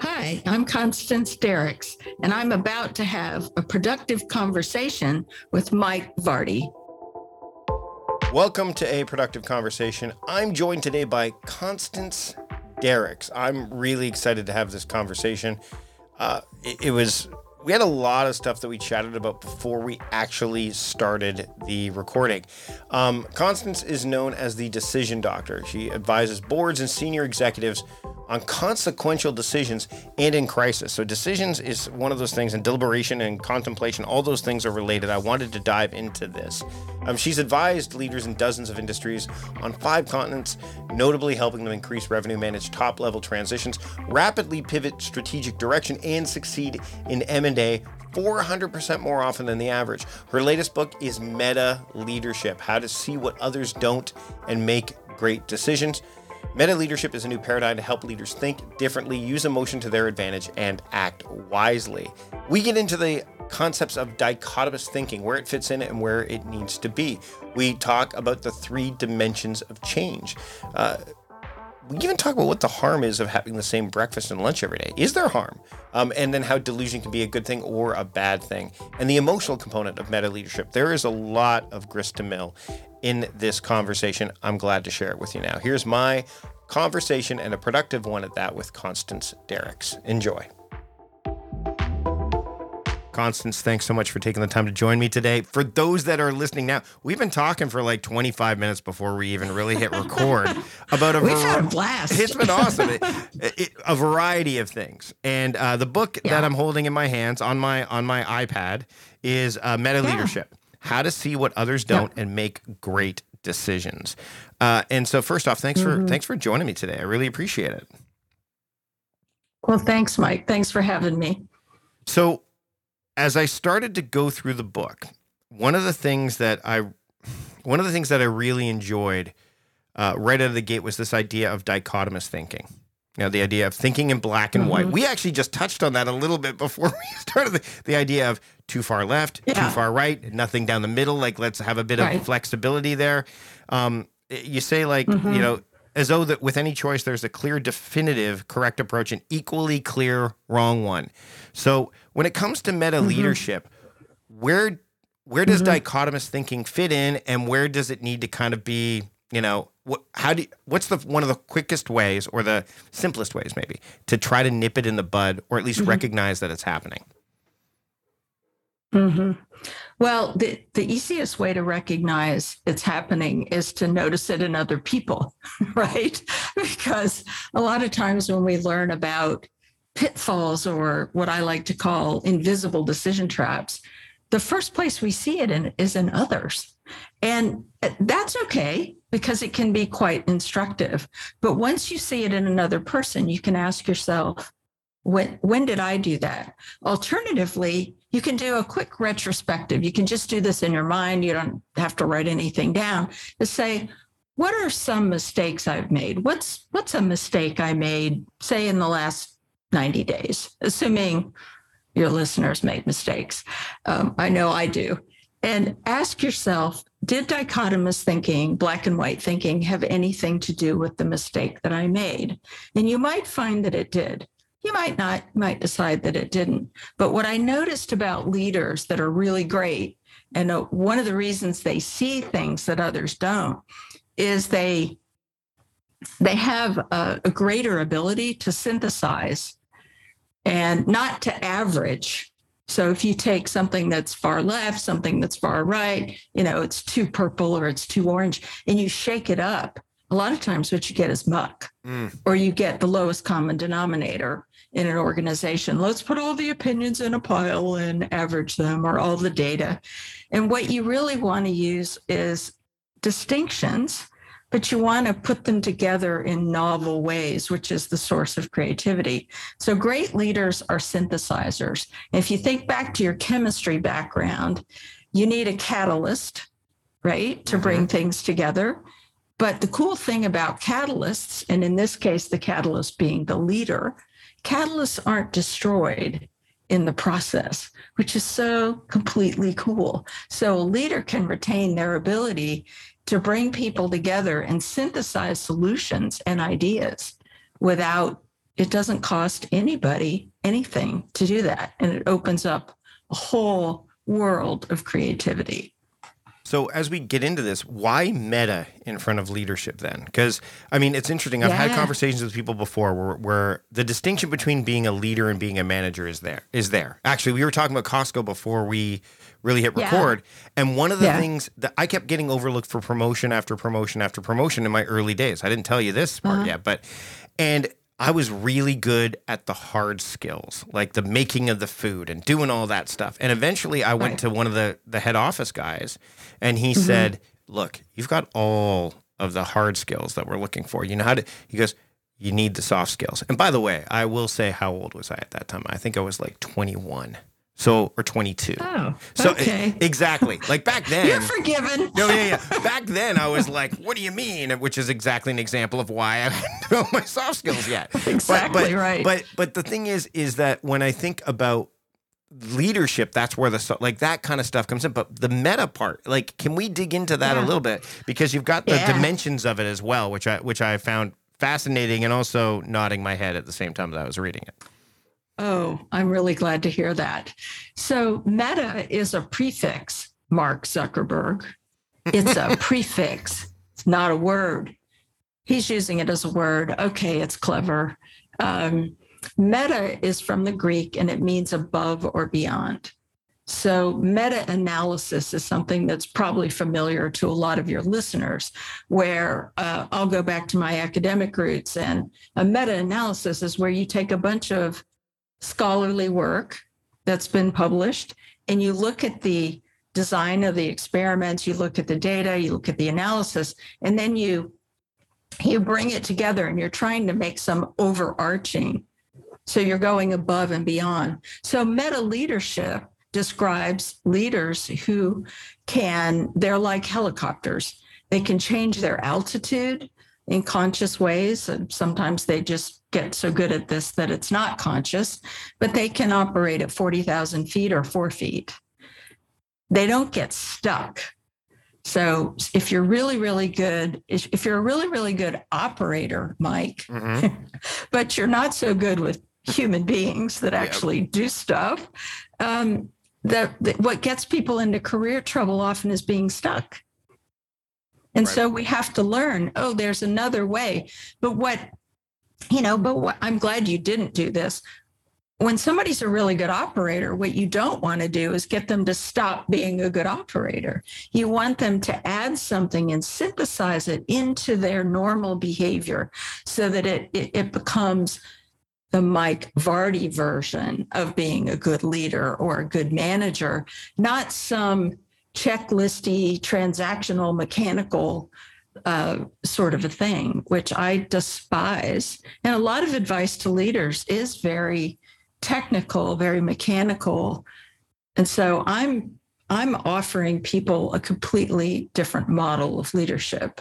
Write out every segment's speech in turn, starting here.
Hi, I'm Constance Dierickx, and I'm about to have a productive conversation with Mike Vardy. Welcome to a productive conversation. I'm joined today by Constance Dierickx. I'm really excited to have this conversation. Uh, it, it was we had a lot of stuff that we chatted about before we actually started the recording. Um, Constance is known as the decision doctor. She advises boards and senior executives on consequential decisions and in crisis. So, decisions is one of those things, and deliberation and contemplation, all those things are related. I wanted to dive into this. Um, she's advised leaders in dozens of industries on five continents, notably helping them increase revenue, manage top level transitions, rapidly pivot strategic direction, and succeed in M&A 400% more often than the average. Her latest book is Meta Leadership How to See What Others Don't and Make Great Decisions. Meta leadership is a new paradigm to help leaders think differently, use emotion to their advantage, and act wisely. We get into the concepts of dichotomous thinking, where it fits in and where it needs to be. We talk about the three dimensions of change. Uh, we even talk about what the harm is of having the same breakfast and lunch every day. Is there harm? Um, and then how delusion can be a good thing or a bad thing. And the emotional component of meta leadership. There is a lot of grist to mill in this conversation. I'm glad to share it with you now. Here's my conversation and a productive one at that with Constance Dierickx. Enjoy. Constance, thanks so much for taking the time to join me today. For those that are listening now, we've been talking for like 25 minutes before we even really hit record about a. We've had a blast. It's been awesome. it, it, a variety of things, and uh, the book yeah. that I'm holding in my hands on my on my iPad is uh, Meta yeah. Leadership: How to See What Others Don't yeah. and Make Great Decisions. Uh, and so, first off, thanks mm-hmm. for thanks for joining me today. I really appreciate it. Well, thanks, Mike. Thanks for having me. So, as I started to go through the book, one of the things that I one of the things that I really enjoyed uh, right out of the gate was this idea of dichotomous thinking. You know, the idea of thinking in black and mm-hmm. white. We actually just touched on that a little bit before we started. The, the idea of too far left, yeah. too far right, nothing down the middle. Like, let's have a bit right. of flexibility there. Um, you say, like, mm-hmm. you know, as though that with any choice, there's a clear, definitive, correct approach, and equally clear, wrong one. So when it comes to meta mm-hmm. leadership, where where does mm-hmm. dichotomous thinking fit in, and where does it need to kind of be? You know, what how do what's the one of the quickest ways, or the simplest ways, maybe, to try to nip it in the bud, or at least mm-hmm. recognize that it's happening? Mm-hmm. Well, the, the easiest way to recognize it's happening is to notice it in other people, right? because a lot of times when we learn about pitfalls or what I like to call invisible decision traps, the first place we see it in is in others. And that's okay because it can be quite instructive. But once you see it in another person, you can ask yourself, when, when did I do that? Alternatively, you can do a quick retrospective. You can just do this in your mind. You don't have to write anything down. Just say, what are some mistakes I've made? What's what's a mistake I made, say in the last 90 days, assuming your listeners made mistakes. Um, I know I do. And ask yourself, did dichotomous thinking, black and white thinking, have anything to do with the mistake that I made? And you might find that it did. You might not, might decide that it didn't. But what I noticed about leaders that are really great, and uh, one of the reasons they see things that others don't, is they they have a, a greater ability to synthesize and not to average. So if you take something that's far left, something that's far right, you know, it's too purple or it's too orange, and you shake it up, a lot of times what you get is muck, mm. or you get the lowest common denominator in an organization. Let's put all the opinions in a pile and average them or all the data. And what you really want to use is distinctions but you want to put them together in novel ways, which is the source of creativity. So great leaders are synthesizers. If you think back to your chemistry background, you need a catalyst, right, to bring mm-hmm. things together. But the cool thing about catalysts, and in this case, the catalyst being the leader, catalysts aren't destroyed in the process, which is so completely cool. So a leader can retain their ability to bring people together and synthesize solutions and ideas without it doesn't cost anybody anything to do that. And it opens up a whole world of creativity. So as we get into this, why meta in front of leadership then? Because I mean, it's interesting. I've had conversations with people before where, where the distinction between being a leader and being a manager is there. Is there? Actually, we were talking about Costco before we really hit Yeah. record, and one of the Yeah. things that I kept getting overlooked for promotion after promotion after promotion in my early days. I didn't tell you this part Uh-huh. yet, but and I was really good at the hard skills, like the making of the food and doing all that stuff. And eventually I went Right. to one of the the head office guys and he Mm-hmm. said, "Look, you've got all of the hard skills that we're looking for. You know how to." He goes, "You need the soft skills." And by the way, I will say, how old was I at that time? I think I was like 21, so or 22. Oh, so okay. exactly, like back then. You're forgiven. No, yeah, yeah. Back then, I was like, "What do you mean?" Which is exactly an example of why I haven't developed my soft skills yet. But- Exactly but, right. But but the thing is, is that when I think about leadership, that's where the like that kind of stuff comes in. But the meta part, like, can we dig into that a little bit because you've got the Yeah. dimensions of it as well, which I which I found fascinating and also nodding my head at the same time that I was reading it. Oh, I'm really glad to hear that. So, meta is a prefix, Mark Zuckerberg. It's a prefix, it's not a word. He's using it as a word. Okay, it's clever. Um, meta is from the Greek and it means above or beyond. So, meta analysis is something that's probably familiar to a lot of your listeners, where uh, I'll go back to my academic roots. And a meta analysis is where you take a bunch of scholarly work that's been published and you look at the design of the experiments you look at the data you look at the analysis and then you you bring it together and you're trying to make some overarching. So you're going above and beyond. So meta leadership describes leaders who can they're like helicopters. They can change their altitude in conscious ways. And sometimes they just get so good at this that it's not conscious, but they can operate at 40,000 feet or four feet. They don't get stuck. So if you're really, really good, if you're a really, really good operator, Mike, Mhm. but you're not so good with human beings that actually do stuff, um, that, that what gets people into career trouble often is being stuck. And Right. so we have to learn, oh, there's another way. But what, you know, but what, I'm glad you didn't do this. When somebody's a really good operator, what you don't want to do is get them to stop being a good operator. You want them to add something and synthesize it into their normal behavior so that it, it, it becomes the Mike Vardy version of being a good leader or a good manager, not some checklisty, transactional, mechanical uh, sort of a thing, which I despise. And a lot of advice to leaders is very technical, very mechanical. And so I'm I'm offering people a completely different model of leadership.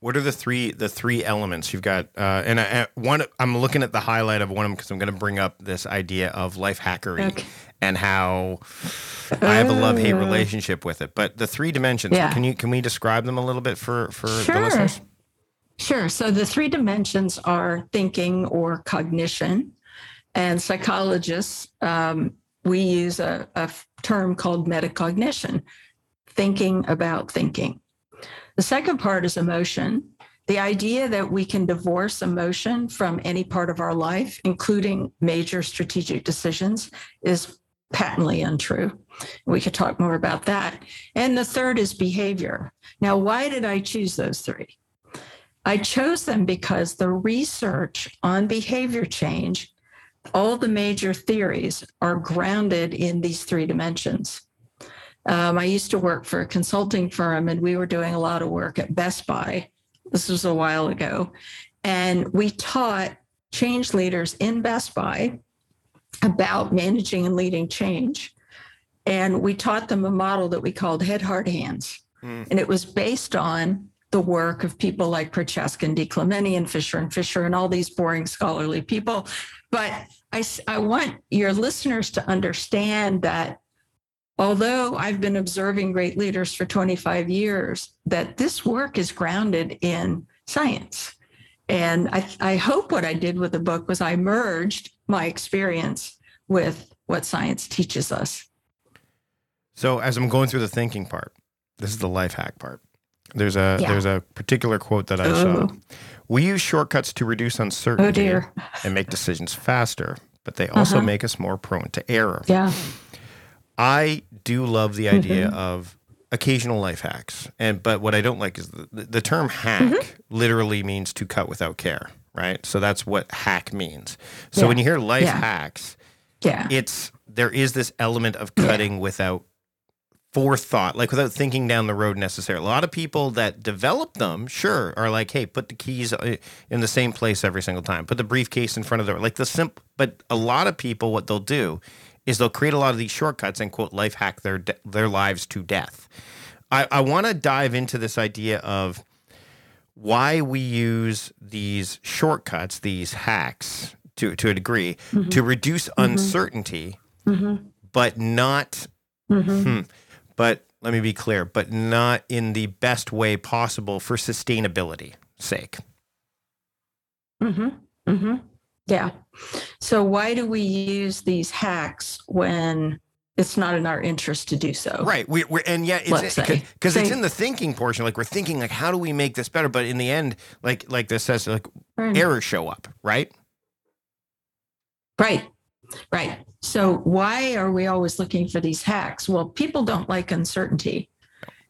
What are the three the three elements you've got? Uh, and I, one, I'm looking at the highlight of one of them because I'm going to bring up this idea of life hackery Okay. and how I have a love hate Uh. relationship with it. But the three dimensions, Yeah. can you can we describe them a little bit for for the Sure. listeners? Sure. So the three dimensions are thinking or cognition. And psychologists, um, we use a term called metacognition, thinking about thinking. The second part is emotion. The idea that we can divorce emotion from any part of our life, including major strategic decisions, is patently untrue. We could talk more about that. And the third is behavior. Now, why did I choose those three? I chose them because the research on behavior change, all the major theories are grounded in these three dimensions. Um, I used to work for a consulting firm and we were doing a lot of work at Best Buy. This was a while ago. And we taught change leaders in Best Buy about managing and leading change. And we taught them a model that we called head, heart, hands. Mm. And it was based on the work of people like Prochaska and DiClemente and Fisher and Fisher and all these boring scholarly people. But I, I want your listeners to understand that although I've been observing great leaders for 25 years, that this work is grounded in science. And I, I hope what I did with the book was I merged my experience with what science teaches us. So as I'm going through the thinking part, this is the life hack part. There's a Yeah. there's a particular quote that I saw. We use shortcuts to reduce uncertainty Oh and make decisions faster, but they also Uh-huh. make us more prone to error. Yeah. I do love the idea Mm-hmm. of occasional life hacks, and but what I don't like is the, the term hack Mm-hmm. literally means to cut without care, right? So that's what hack means. So Yeah. when you hear life Yeah. hacks, Yeah. it's there is this element of Yeah. cutting without forethought, like without thinking down the road necessarily. A lot of people that develop them, sure, are like, hey, put the keys uh, in the same place every single time, put the briefcase in front of the like the simple. But a lot of people, what they'll do is they'll create a lot of these shortcuts and quote life hack their de- their lives to death. I, I want to dive into this idea of why we use these shortcuts, these hacks to, to a degree, to reduce uncertainty, but not, hmm, but let me be clear, but not in the best way possible for sustainability sake. Mm-hmm. Mm-hmm. Yeah. So why do we use these hacks when it's not in our interest to do so? Right. We, we're, and yet it's because it's in the thinking portion. Like we're thinking like, how do we make this better? But in the end, like, like this says, like Right. errors show up, right? Right. Right. So why are we always looking for these hacks? Well, people don't like uncertainty.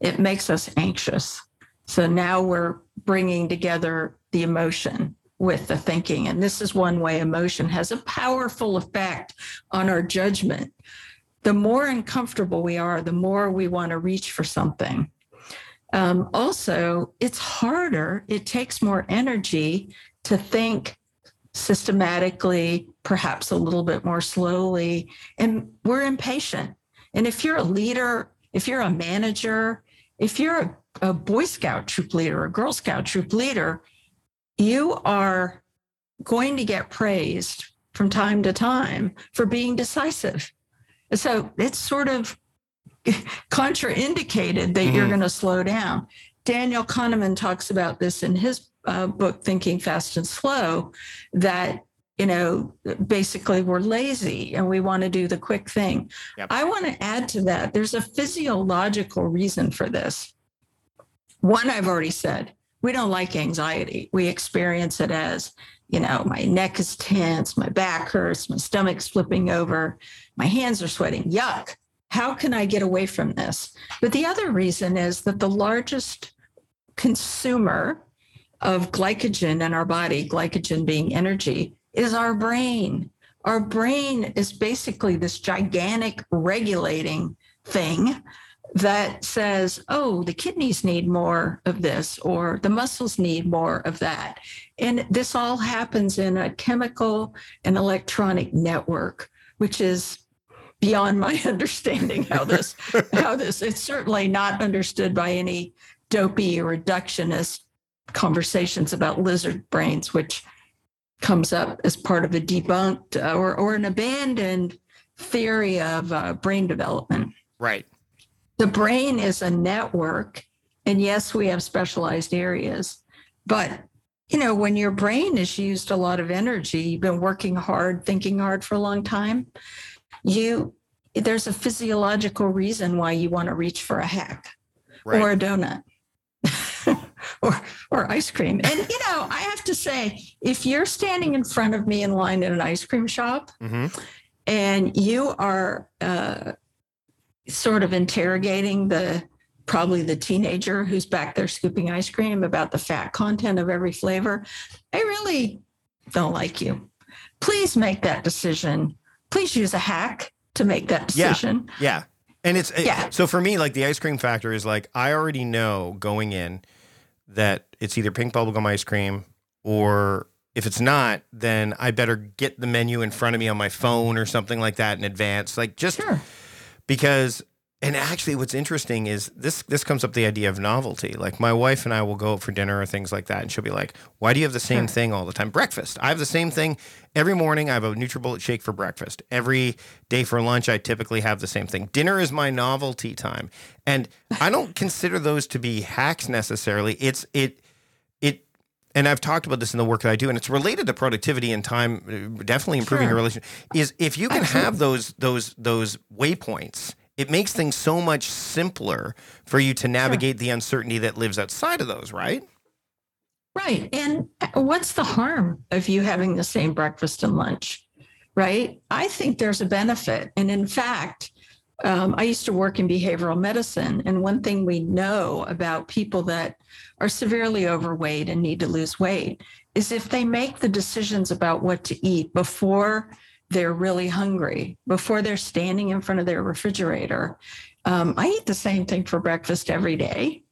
It makes us anxious. So now we're bringing together the emotion with the thinking. And this is one way emotion has a powerful effect on our judgment. The more uncomfortable we are, the more we want to reach for something. Um, also, it's harder, it takes more energy to think systematically, perhaps a little bit more slowly. And we're impatient. And if you're a leader, if you're a manager, if you're a, a Boy Scout troop leader, a Girl Scout troop leader, you are going to get praised from time to time for being decisive. So it's sort of contraindicated that you're Mhm. going to slow down. Daniel Kahneman talks about this in his uh, book, Thinking Fast and Slow, that, you know, basically we're lazy and we want to do the quick thing. Yep. I want to add to that, there's a physiological reason for this. One, I've already said, we don't like anxiety. We experience it as, you know, my neck is tense, my back hurts, my stomach's flipping over, my hands are sweating. Yuck. How can I get away from this? But the other reason is that the largest consumer of glycogen in our body, glycogen being energy, is our brain. Our brain is basically this gigantic regulating thing that says, oh, the kidneys need more of this, or the muscles need more of that. And this all happens in a chemical and electronic network, which is beyond my understanding how this how this it's certainly not understood by any dopey reductionist conversations about lizard brains which comes up as part of a debunked uh, or, or an abandoned theory of uh, brain development Right. The brain is a network and yes we have specialized areas but you know when your brain has used a lot of energy you've been working hard thinking hard for a long time you there's a physiological reason why you want to reach for a hack Right. or a donut or or ice cream and you know i have to say if you're standing in front of me in line at an ice cream shop hmm and you are uh, sort of interrogating the probably the teenager who's back there scooping ice cream about the fat content of every flavor i really don't like you please make that decision please use a hack to make that decision Yeah. yeah. And it's it- Yeah. so for me, like the ice cream factor is like I already know going in that it's either pink bubblegum ice cream or if it's not, then I better get the menu in front of me on my phone or something like that in advance. Like just sure because and actually what's interesting is this this comes up the idea of novelty. Like my wife and i will go out for dinner or things like that and she'll be like why do you have the same thing all the time? Breakfast. I have the same thing every morning. I have a nutribullet shake for breakfast. Every day for lunch i typically have the same thing. Dinner is my novelty time. And i don't consider those to be hacks necessarily. It's it it and I've talked about this in the work that I do, and it's related to productivity and time, uh, definitely improving Sure. your relationship. Is if you can Absolutely. have those those those waypoints, it makes things so much simpler for you to navigate the uncertainty that lives outside of those, right? Right. And what's the harm of you having the same breakfast and lunch? Right. I think there's a benefit. And in fact, um, I used to work in behavioral medicine. And one thing we know about people that are severely overweight and need to lose weight is if they make the decisions about what to eat before they're really hungry, before they're standing in front of their refrigerator. Um, I eat the same thing for breakfast every day.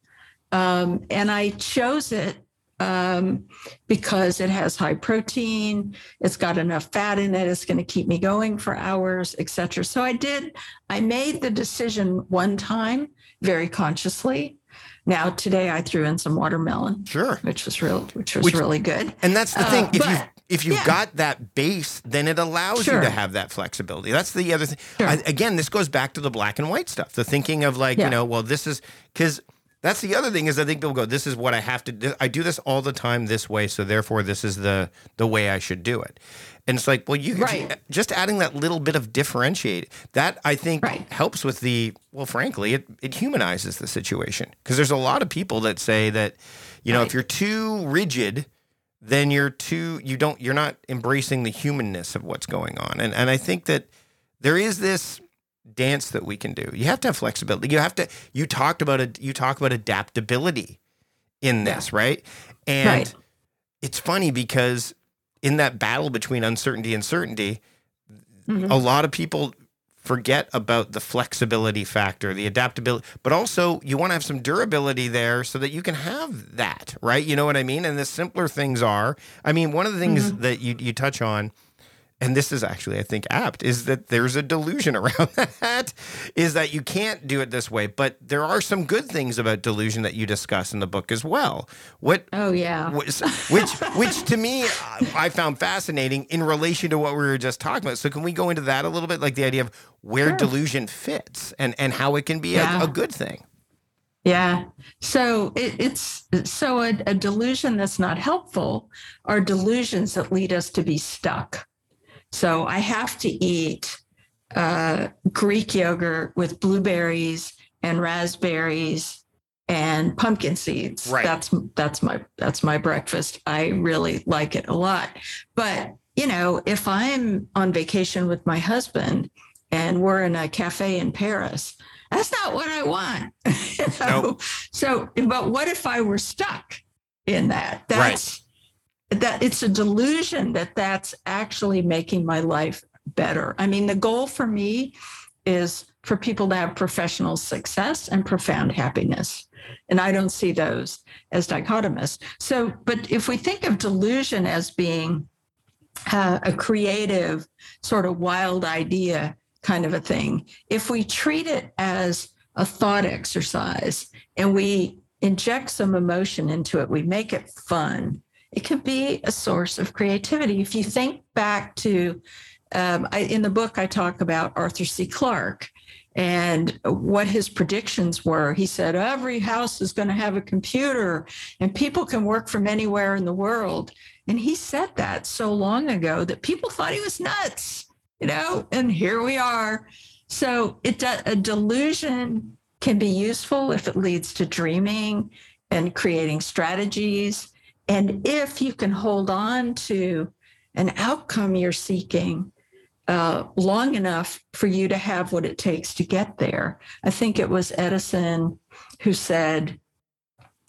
Um, and I chose it um, because it has high protein, it's got enough fat in it, it's going to keep me going for hours, et cetera. So I did, I made the decision one time very consciously. Now today I threw in some watermelon, Sure. which was real, which was Which- really good. And that's the Uh, thing. If you if you've yeah. got that base, then it allows Sure. you to have that flexibility. That's the other thing. Sure. I, again, this goes back to the black and white stuff. The thinking of like, Yeah. you know, well, this is because that's the other thing is I think people go, this is what I have to do. I do this all the time this way, so therefore this is the the way I should do it. And it's like, well, you Right. just adding that little bit of differentiate that I think Right. helps with the well, frankly, it it humanizes the situation because there's a lot of people that say that, you know, if you're too rigid then you're too you don't you're not embracing the humanness of what's going on and and i think that there is this dance that we can do you have to have flexibility you have to you talked about it you talk about adaptability in this right and Right. it's funny because in that battle between uncertainty and certainty Mhm. a lot of people forget about the flexibility factor, the adaptability, but also you want to have some durability there so that you can have that, right? You know what I mean? And the simpler things are, I mean, one of the things that you, you touch on, and this is actually, I think, apt, is that there's a delusion around that, is that you can't do it this way. But there are some good things about delusion that you discuss in the book as well. What Oh, yeah. which, which, which to me, I found fascinating in relation to what we were just talking about. So, can we go into that a little bit, like the idea of where Sure. delusion fits and and how it can be Yeah. a, a good thing? Yeah. So it, it's so a, a delusion that's not helpful are delusions that lead us to be stuck. So I have to eat uh, Greek yogurt with blueberries and raspberries and pumpkin seeds. Right. That's that's my that's my breakfast. I really like it a lot. But you know, if I'm on vacation with my husband and we're in a cafe in Paris, that's not what I want. Know? Nope. So, but what if I were stuck in that? That's that it's a delusion that that's actually making my life better. I mean, the goal for me is for people to have professional success and profound happiness. And I don't see those as dichotomous. So, but if we think of delusion as being uh, a creative, sort of wild idea kind of a thing, if we treat it as a thought exercise and we inject some emotion into it, we make it fun, it can be a source of creativity. If you think back to, um, I, in the book, I talk about Arthur C. Clarke and what his predictions were. He said, every house is going to have a computer and people can work from anywhere in the world. And he said that so long ago that people thought he was nuts, you know, and here we are. So it a delusion can be useful if it leads to dreaming and creating strategies. And if you can hold on to an outcome you're seeking uh, long enough for you to have what it takes to get there. I think it was Edison who said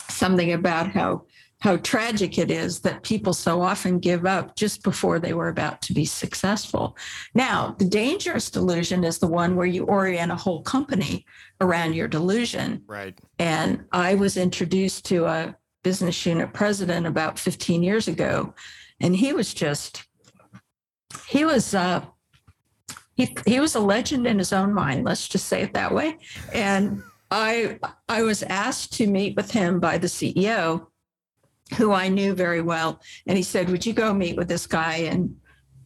something about how how tragic it is that people so often give up just before they were about to be successful. Now, the dangerous delusion is the one where you orient a whole company around your delusion. Right. And I was introduced to a business unit president about 15 years ago, and he was just, he was, uh, he, he was a legend in his own mind. Let's just say it that way. And I, I was asked to meet with him by the CEO, who I knew very well, and he said, "Would you go meet with this guy and,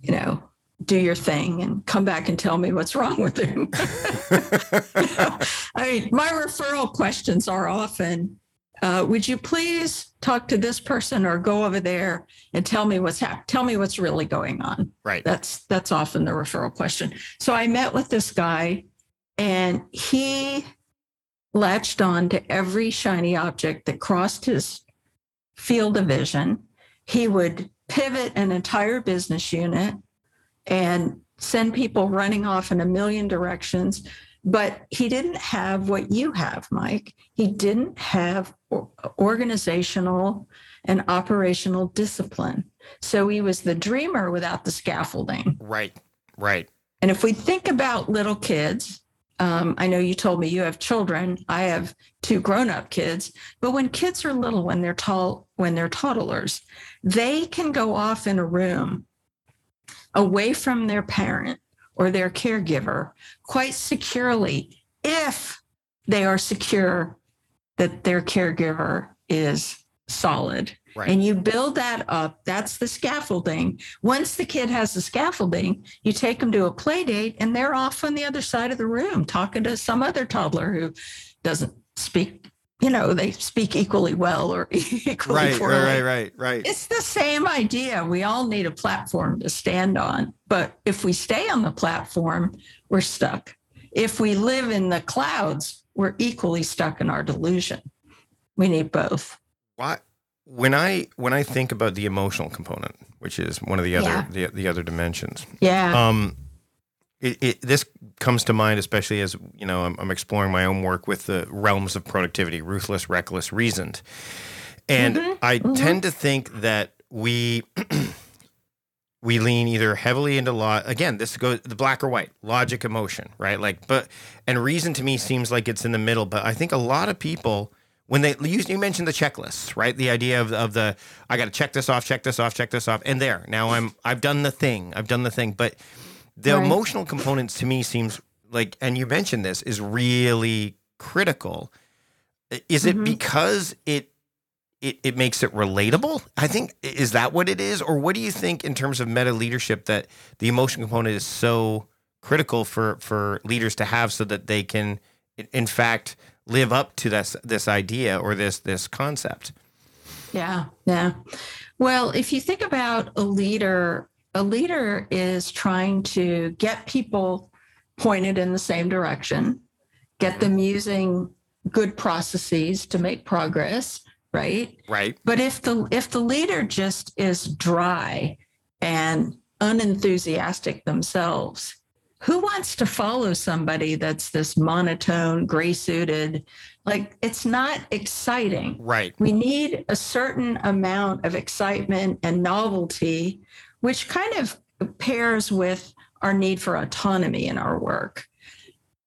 you know, do your thing and come back and tell me what's wrong with him?" I mean, my referral questions are often, uh, would you please talk to this person or go over there and tell me what's hap- tell me what's really going on? Right. that's that's often the referral question. So i met with this guy and he latched on to every shiny object that crossed his field of vision. He would pivot an entire business unit and send people running off in a million directions but he didn't have what you have mike. He didn't have organizational and operational discipline so he was the dreamer without the scaffolding Right. Right. and if we think about little kids, um, I know you told me you have children. I have two grown-up kids, but when kids are little, when they're tall, when they're toddlers, they can go off in a room away from their parent or their caregiver quite securely if they are secure that their caregiver is solid. Right. And you build that up. That's the scaffolding. Once the kid has the scaffolding, you take them to a play date and they're off on the other side of the room talking to some other toddler who doesn't speak, you know, they speak equally well or equally Right. poorly. Right. Right. Right. Right. It's the same idea. We all need a platform to stand on. But if we stay on the platform, we're stuck. If we live in the clouds, we're equally stuck in our delusion. We need both. Why? When I when I think about the emotional component, which is one of the other Yeah. the, the other dimensions, Yeah. um, it, it, this comes to mind, especially as you know, I'm, I'm exploring my own work with the realms of productivity: ruthless, reckless, reasoned. And Mhm, I mhm. tend to think that we we lean either heavily into law. Again, this goes the black or white, logic, emotion, right? Like, but and reason to me seems like it's in the middle. But I think a lot of people when they you, you mentioned the checklists, right? The idea of, of the I got to check this off, check this off, check this off, and there now I'm I've done the thing, I've done the thing. But the Right. emotional components to me seems like, and you mentioned this is really critical. Is it Mhm. because it it, it makes it relatable. I think is that what it is, or what do you think in terms of meta leadership that the emotion component is so critical for for leaders to have, so that they can, in fact, live up to this this idea or this this concept. Yeah, yeah. Well, if you think about a leader, a leader is trying to get people pointed in the same direction, get them using good processes to make progress, right? Right. But if the if the leader just is dry and unenthusiastic themselves, who wants to follow somebody that's this monotone, gray suited? Like it's not exciting Right. we need a certain amount of excitement and novelty, which kind of pairs with our need for autonomy in our work.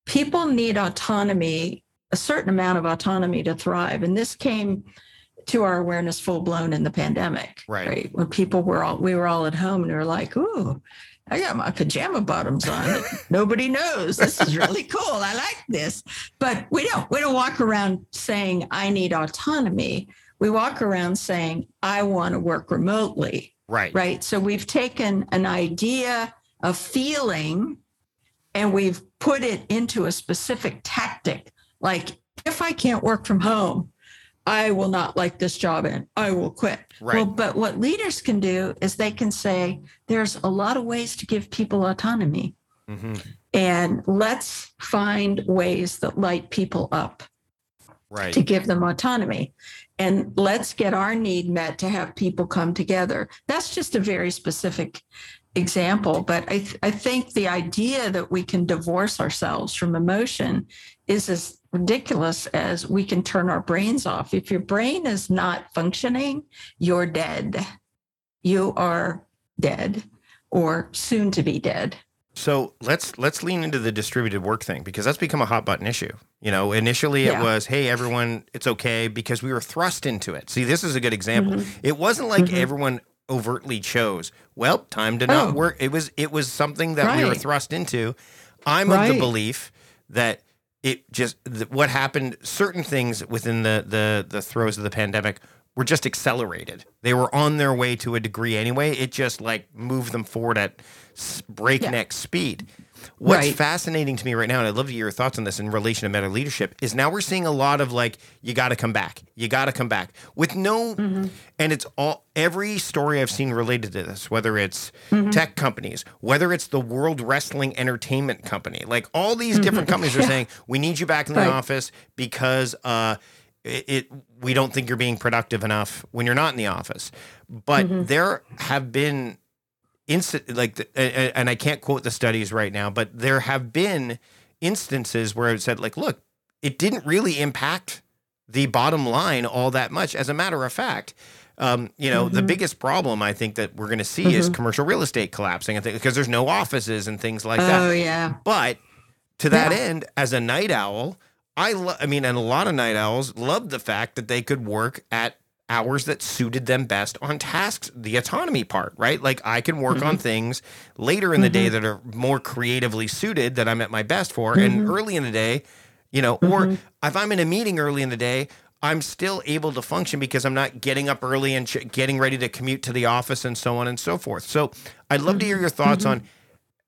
People need autonomy, a certain amount of autonomy to thrive. And this came to our awareness full blown in the pandemic. Right. When people were all we were all at home and we were like, ooh, I got my pajama bottoms on. Nobody knows. This is really cool. I like this. But we don't we don't walk around saying I need autonomy. We walk around saying I want to work remotely, Right. right? So we've taken an idea, a feeling, and we've put it into a specific tactic. Like if I can't work from home, I will not like this job and I will quit. Right. Well, but what leaders can do is they can say there's a lot of ways to give people autonomy. hmm And let's find ways that light people up Right. to give them autonomy. And let's get our need met to have people come together. That's just a very specific example. But I, th- I think the idea that we can divorce ourselves from emotion is as ridiculous as we can turn our brains off. If your brain is not functioning, you're dead. You are dead or soon to be dead. So let's let's lean into the distributed work thing because that's become a hot button issue. You know, initially it Yeah. was, "Hey, everyone, it's okay," because we were thrust into it. See, this is a good example. Mhm. It wasn't like Mhm. everyone overtly chose. Well, time to not Oh. work. It was it was something that we were thrust into. I'm of the belief that it just th- what happened. Certain things within the the the throes of the pandemic were just accelerated. They were on their way to a degree anyway. It just like moved them forward at breakneck speed. What's Right. fascinating to me right now, and I'd love to hear your thoughts on this in relation to meta leadership, is now we're seeing a lot of like, you got to come back, you got to come back with no, mm-hmm. and it's all every story I've seen related to this, whether it's mm-hmm. tech companies, whether it's the World Wrestling Entertainment Company, like all these mm-hmm. different companies are saying, we need you back in the Right. office because uh, it, it we don't think you're being productive enough when you're not in the office. But there have been instant like the, and I can't quote the studies right now, but there have been instances where it said like, look, it didn't really impact the bottom line all that much. As a matter of fact, um, you know, the biggest problem I think that we're going to see is commercial real estate collapsing, I think, because there's no offices and things like that. Oh yeah. But to that Yeah. end, as a night owl, I lo- I mean, and a lot of night owls loved the fact that they could work at hours that suited them best on tasks, the autonomy part, right? Like I can work on mm-hmm. things later in the day mm-hmm. that are more creatively suited that I'm at my best for, and mm-hmm. early in the day, you know, or if I'm in a meeting early in the day. I'm still able to function because I'm not getting up early and ch- getting ready to commute to the office and so on and so forth. So I'd love to hear your thoughts on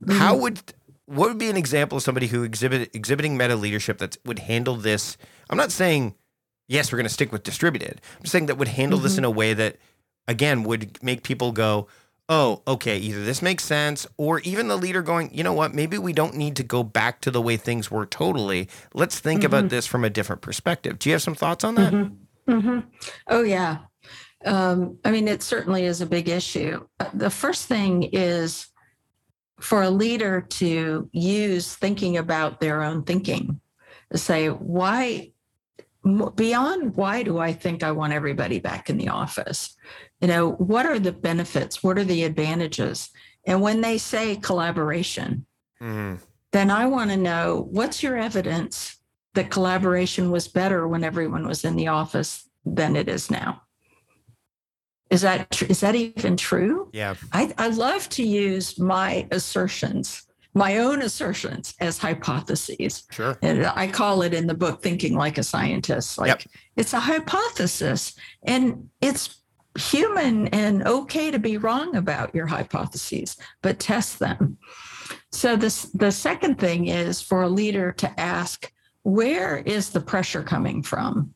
how would what would be an example of somebody who exhibit exhibiting meta leadership that would handle this? I'm not saying yes, we're going to stick with distributed. I'm saying that would handle this in a way that again would make people go, "Oh, okay, either this makes sense," or even the leader going, "You know what? Maybe we don't need to go back to the way things were totally. Let's think about this from a different perspective." Do you have some thoughts on that? hmm Oh, yeah. Um, I mean, it certainly is a big issue. Uh, The first thing is for a leader to use thinking about their own thinking to say, why, beyond why do I think I want everybody back in the office? You know, what are the benefits? What are the advantages? And when they say collaboration, Mhm. then I want to know what's your evidence that collaboration was better when everyone was in the office than it is now? Is that is that even true? Yeah. I, I love to use my assertions, my own assertions as hypotheses. Sure. And I call it in the book thinking like a scientist. Like Yep. it's a hypothesis and it's human and okay to be wrong about your hypotheses, but test them. So this the second thing is for a leader to ask, where is the pressure coming from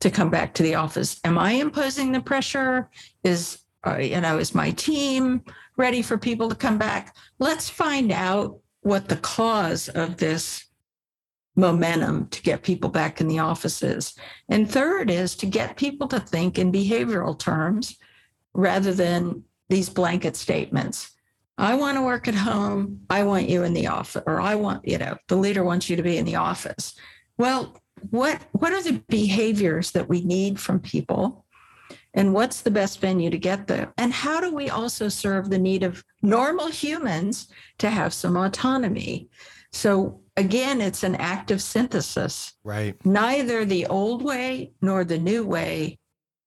to come back to the office? Am I imposing the pressure? Is uh, you know, is my team ready for people to come back? Let's find out what the cause of this momentum to get people back in the offices. And third is to get people to think in behavioral terms rather than these blanket statements. I want to work at home. I want you in the office, or I want, you know, the leader wants you to be in the office. Well, what what are the behaviors that we need from people? And what's the best venue to get there? And how do we also serve the need of normal humans to have some autonomy? So again, it's an active synthesis. Right. Neither the old way nor the new way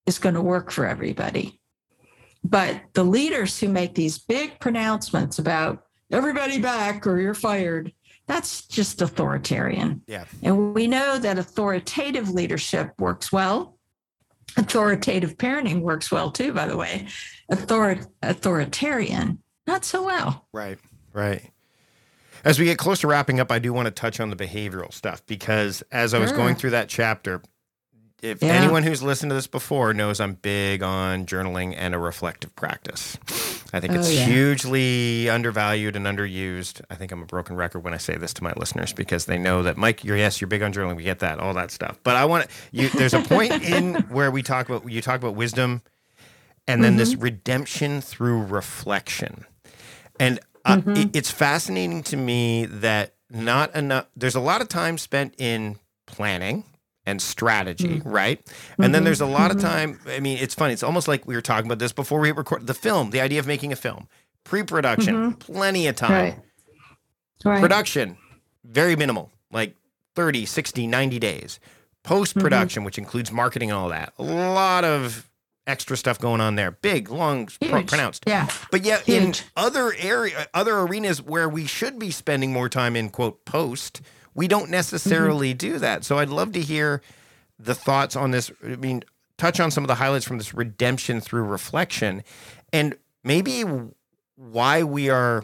is going to work for everybody. But the leaders who make these big pronouncements about everybody back or you're fired, that's just authoritarian. Yeah. And we know that authoritative leadership works well. Authoritative parenting works well too, by the way. Author- authoritarian, not so well. Right, right. As we get close to wrapping up, I do want to touch on the behavioral stuff because as I was Sure. going through that chapter, if Yeah. anyone who's listened to this before knows I'm big on journaling and a reflective practice. I think Oh, it's yeah. hugely undervalued and underused. I think I'm a broken record when I say this to my listeners because they know that Mike, you're yes, you're big on journaling. We get that, all that stuff. But I want you. There's a point in where we talk about you talk about wisdom, and then this redemption through reflection. And uh, it- it's fascinating to me that not enough, there's a lot of time spent in planning and strategy, mm-hmm. right? And then mm-hmm. there's a lot of mm-hmm. time. I mean, it's funny. It's almost like we were talking about this before we record the film, the idea of making a film, pre production, plenty of time. Right. Right. Production, very minimal, like 30, 60, 90 days. Post production, which includes marketing and all that, a lot of extra stuff going on there. Big, long, pro- pronounced. Yeah. But yet, in other area, other arenas where we should be spending more time in quote post, we don't necessarily do that. So I'd love to hear the thoughts on this. I mean, touch on some of the highlights from this redemption through reflection, and maybe why we are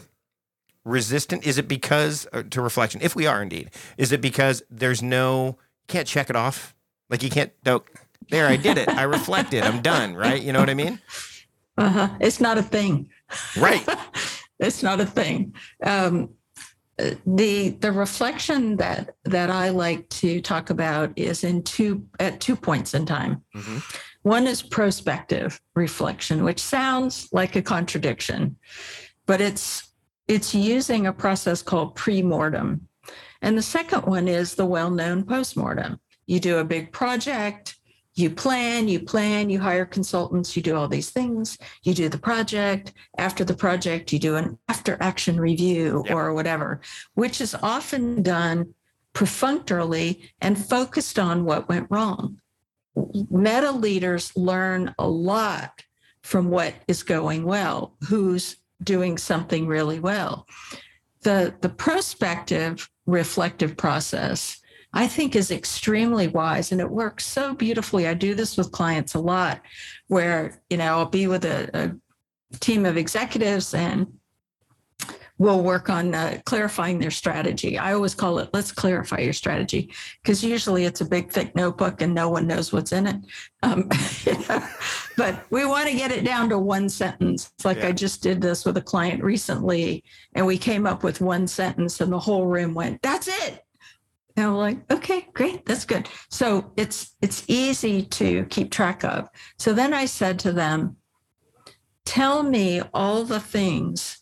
resistant? Is it because uh, to reflection? If we are indeed, is it because there's no can't check it off? Like you can't. No, there, I did it. I reflected. I'm done. Right? You know what I mean? Uh-huh. It's not a thing. Right. it's not a thing. Um, the the reflection that that I like to talk about is in two at two points in time. Mm-hmm. One is prospective reflection, which sounds like a contradiction, but it's it's using a process called pre-mortem. And the second one is the well-known postmortem. You do a big project, you plan, you plan, you hire consultants, you do all these things, you do the project. After the project, you do an after action review or whatever, which is often done perfunctorily and focused on what went wrong. Meta leaders learn a lot from what is going well, who's doing something really well. The, the prospective reflective process I think is extremely wise and it works so beautifully. I do this with clients a lot where, you know, I'll be with a, a team of executives and we'll work on uh, clarifying their strategy. I always call it, let's clarify your strategy, because usually it's a big, thick notebook and no one knows what's in it. Um, but we want to get it down to one sentence. Like yeah. I just did this with a client recently, and we came up with one sentence, and the whole room went, that's it. And I'm like, okay, great, that's good. So it's it's easy to keep track of. So then I said to them, tell me all the things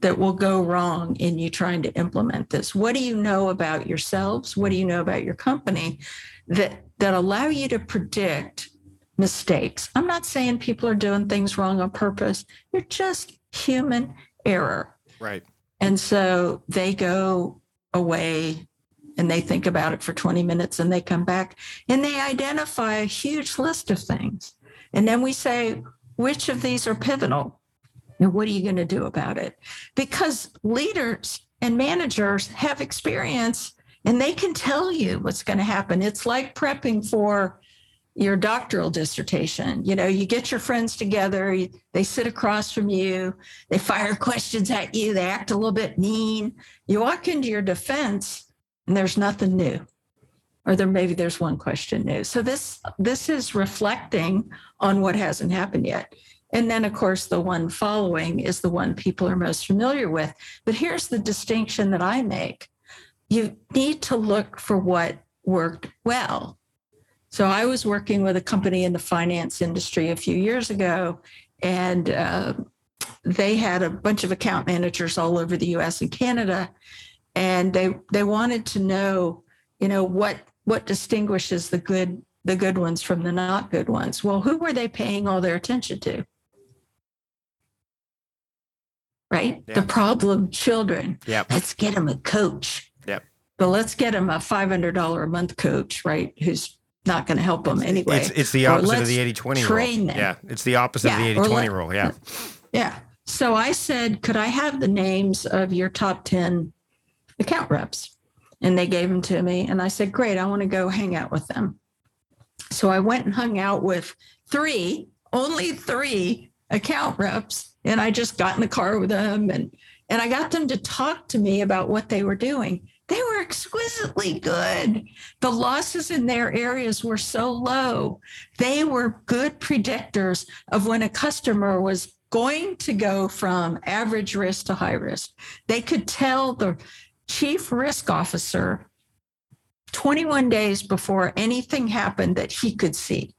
that will go wrong in you trying to implement this. What do you know about yourselves? What do you know about your company that that allow you to predict mistakes? I'm not saying people are doing things wrong on purpose. They're just human error. Right. And so they go away and they think about it for 20 minutes and they come back and they identify a huge list of things. And then we say, which of these are pivotal? And what are you going to do about it? Because leaders and managers have experience and they can tell you what's going to happen. It's like prepping for your doctoral dissertation. You know, you get your friends together, they sit across from you, they fire questions at you, they act a little bit mean. You walk into your defense and there's nothing new. Or there maybe there's one question new. So this this is reflecting on what hasn't happened yet. And then of course the one following is the one people are most familiar with. But here's the distinction that i make. You need to look for what worked well. So i was working with a company in the finance industry a few years ago and uh, they had a bunch of account managers all over the us and canada and they they wanted to know you know what what distinguishes the good the good ones from the not good ones. Well who were they paying all their attention to? Right? Yeah. the problem children. Yeah let's get them a coach. Yep. But let's get them a $500 a month coach right who's not going to help them anyway. it's, it's the opposite of the 80-20 train rule. them. yeah it's the opposite yeah, of the 80-20 rule yeah. Yeah. So i said could i have the names of your top 10 account reps. And they gave them to me. And I said, Great, I want to go hang out with them. So I went and hung out with three, only three account reps. And I just got in the car with them and and I got them to talk to me about what they were doing. They were exquisitely good. The losses in their areas were so low. They were good predictors of when a customer was going to go from average risk to high risk. They could tell the chief risk officer 21 days before anything happened that he could see.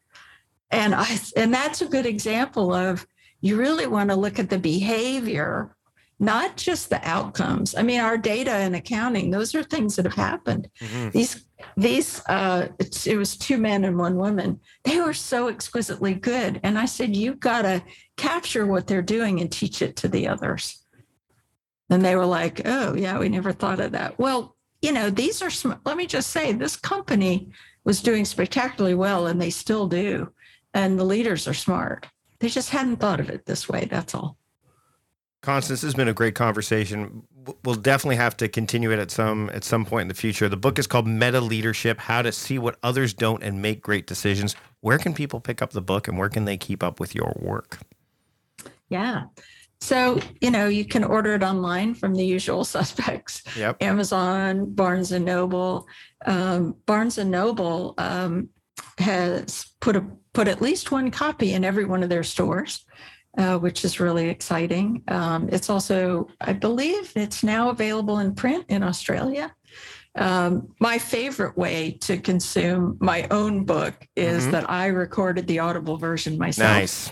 And I and that's a good example of you really want to look at the behavior, not just the outcomes. I mean, our data and accounting, those are things that have happened. Mm-hmm. These these uh it was two men and one woman. They were so exquisitely good. And I said, you've got to capture what they're doing and teach it to the others. And they were like, oh, yeah, we never thought of that. Well, you know, these are, sm- let me just say, this company was doing spectacularly well and they still do. And the leaders are smart. They just hadn't thought of it this way. That's all. Constance, this has been a great conversation. We'll definitely have to continue it at some at some point in the future. The book is called Meta Leadership: How to See What Others Don't and Make Great Decisions. Where can people pick up the book and where can they keep up with your work? Yeah. So, you know, you can order it online from the usual suspects Yep. Amazon, Barnes and Noble. Um, Barnes and Noble um, has put a put at least one copy in every one of their stores, uh, which is really exciting. Um, it's also, I believe, it's now available in print in Australia. Um, my favorite way to consume my own book is Mhm. that I recorded the Audible version myself. Nice.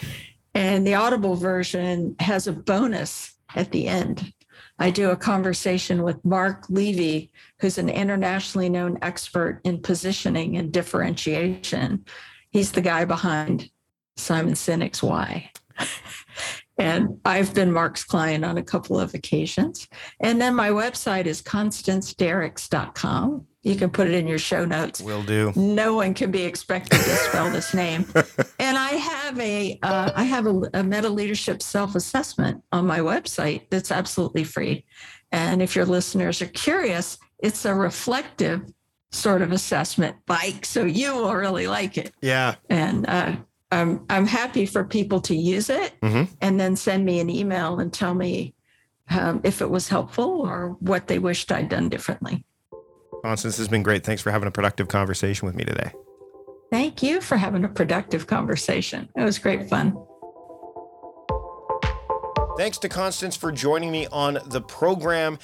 And the Audible version has a bonus at the end. I do a conversation with Mark Levy, who's an internationally known expert in positioning and differentiation. He's the guy behind Simon Sinek's Why. and I've been Mark's client on a couple of occasions. And then my website is constancedierickx.com. You can put it in your show notes Will do. no one can be expected to spell this name. And I have a uh, I have a, a meta leadership self assessment on my website that's absolutely free. And if your listeners are curious, it's a reflective sort of assessment, like so you will really like it. Yeah. And uh, I'm I'm happy for people to use it Mhm. and then send me an email and tell me um, if it was helpful or what they wished I'd done differently. Constance, this has been great. Thanks for having a productive conversation with me today. Thank you for having a productive conversation. It was great fun. Thanks to Constance for joining me on the program.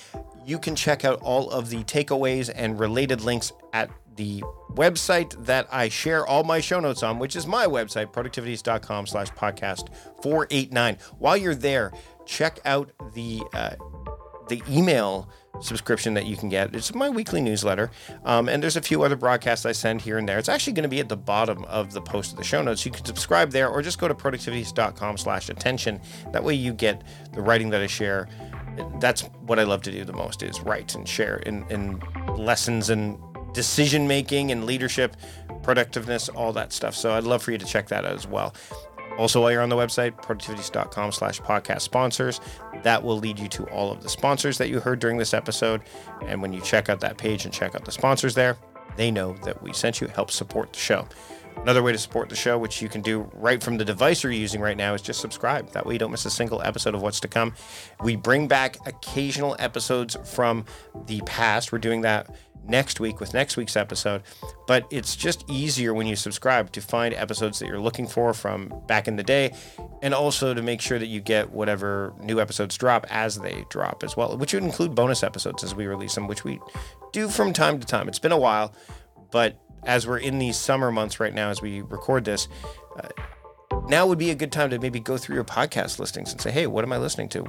You can check out all of the takeaways and related links at the website that I share all my show notes on, which is my website, productivityist.com slash podcast 489. While you're there, check out the uh, the email subscription that you can get. It's my weekly newsletter. Um, and there's a few other broadcasts I send here and there. It's actually going to be at the bottom of the post of the show notes. You can subscribe there or just go to productivityist.com slash attention. That way you get the writing that I share. That's what I love to do the most is write and share in, in lessons and decision making and leadership, productiveness, all that stuff. So I'd love for you to check that out as well. Also, while you're on the website, productivityist.com slash podcast sponsors, that will lead you to all of the sponsors that you heard during this episode. And when you check out that page and check out the sponsors there, they know that we sent you, help support the show. Another way to support the show, which you can do right from the device you're using right now, is just subscribe. That way you don't miss a single episode of what's to come. We bring back occasional episodes from the past. We're doing that next week with next week's episode. But it's just easier when you subscribe to find episodes that you're looking for from back in the day, and also to make sure that you get whatever new episodes drop as they drop as well, which would include bonus episodes as we release them, which we do from time to time. It's been a while, but as we're in these summer months right now, as we record this, uh, now would be a good time to maybe go through your podcast listings and say, hey, what am I listening to?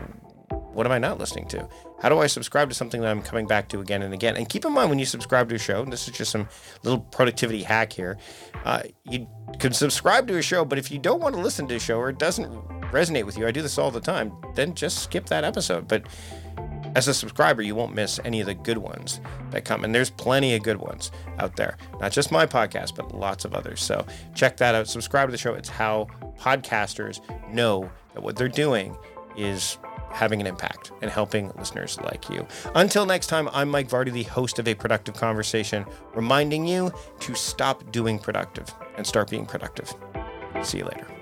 What am I not listening to? How do I subscribe to something that I'm coming back to again and again? And keep in mind when you subscribe to a show, and this is just some little productivity hack here, uh, you can subscribe to a show, but if you don't want to listen to a show or it doesn't resonate with you, I do this all the time, then just skip that episode. But as a subscriber, you won't miss any of the good ones that come. And there's plenty of good ones out there. Not just my podcast, but lots of others. So check that out. Subscribe to the show. It's how podcasters know that what they're doing is having an impact and helping listeners like you. Until next time, I'm Mike Vardy, the host of A Productive Conversation, reminding you to stop doing productive and start being productive. See you later.